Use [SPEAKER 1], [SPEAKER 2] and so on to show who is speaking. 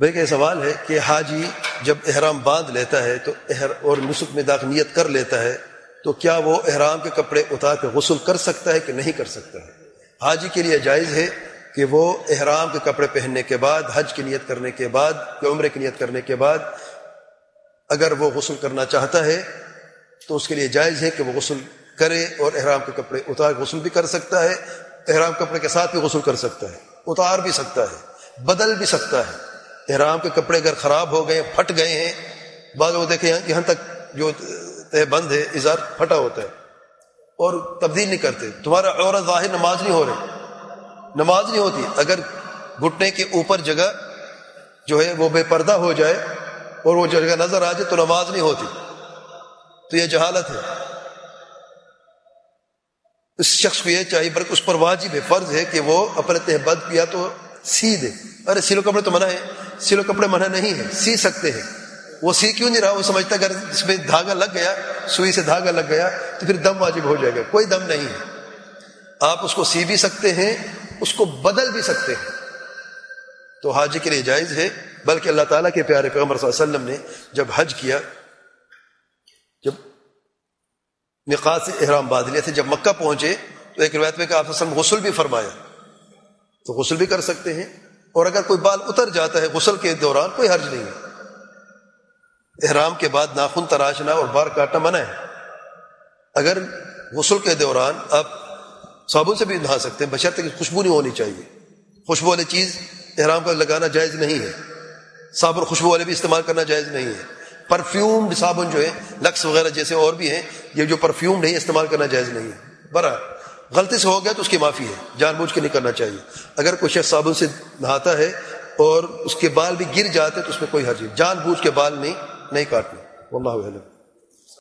[SPEAKER 1] بلکہ یہ سوال ہے کہ حاجی جب احرام باندھ لیتا ہے تو اور نسخ میں داخلیت کر لیتا ہے تو کیا وہ احرام کے کپڑے اتار کے غسل کر سکتا ہے کہ نہیں کر سکتا ہے؟ حاجی کے لیے جائز ہے کہ وہ احرام کے کپڑے پہننے کے بعد، حج کی نیت کرنے کے بعد، یا عمرے کی نیت کرنے کے بعد اگر وہ غسل کرنا چاہتا ہے تو اس کے لیے جائز ہے کہ وہ غسل کرے اور احرام کے کپڑے اتار غسل بھی کر سکتا ہے، احرام کپڑے کے ساتھ بھی غسل کر سکتا ہے، اتار بھی سکتا ہے، بدل بھی سکتا ہے۔ احرام کے کپڑے اگر خراب ہو گئے، پھٹ گئے ہیں، بعض وہ دیکھیں یہاں تک جو تہ بند ہے اظہار پھٹا ہوتا ہے۔ اور تبدیل نہیں کرتے۔ تمہارا عورت ظاہر نماز نہیں ہو رہی نماز نہیں ہوتی۔ اگر گھٹنے کے اوپر جگہ جو ہے وہ بے پردہ ہو جائے اور وہ جگہ نظر آ جائے تو نماز نہیں ہوتی۔ تو یہ جہالت ہے۔ اس شخص کو یہ چاہیے، بلکہ اس پر واجب ہے، فرض ہے کہ وہ اپنے تہبد کیا تو سی دے ارے، سیلو کپڑے تو منع ہے سیلو کپڑے منع نہیں ہے سی سکتے ہیں۔ وہ سی کیوں نہیں رہا؟ وہ سمجھتا اگر اس میں دھاگا لگ گیا، سوئی سے دھاگا لگ گیا، تو پھر دم واجب ہو جائے گا۔ کوئی دم نہیں ہے۔ آپ اس کو سی بھی سکتے ہیں، اس کو بدل بھی سکتے ہیں۔ تو حاجی کے لیے جائز ہے۔ بلکہ اللہ تعالیٰ کے پیارے پیغمبر صلی اللہ علیہ وسلم نے جب حج کیا، جب نقاط سے احرام باندھ لیا تھے، جب مکہ پہنچے، تو ایک روایت میں کہ آپ وسلم غسل بھی فرمایا۔ تو غسل بھی کر سکتے ہیں۔ اور اگر کوئی بال اتر جاتا ہے غسل کے دوران، کوئی حرج نہیں۔ ہے احرام کے بعد ناخن تراشنا اور بار کاٹنا منع ہے۔ اگر غسل کے دوران آپ صابن سے بھی نہا سکتے ہیں، بشرط خوشبو نہیں ہونی چاہیے۔ خوشبو والی چیز احرام کا لگانا جائز نہیں ہے۔ صابن خوشبو والے بھی استعمال کرنا جائز نہیں ہے۔ پرفیوم صابن جو ہے، لکس وغیرہ جیسے اور بھی ہیں، یہ جو پرفیوم نہیں استعمال کرنا جائز نہیں ہے۔ برا غلطی سے ہو گیا تو اس کی معافی ہے، جان بوجھ کے نہیں کرنا چاہیے۔ اگر کوئی شخص صابن سے نہاتا ہے اور اس کے بال بھی گر جاتے تو اس میں کوئی حرج نہیں۔ جان بوجھ کے بال نہیں نہیں کاٹنا۔ واللہ علم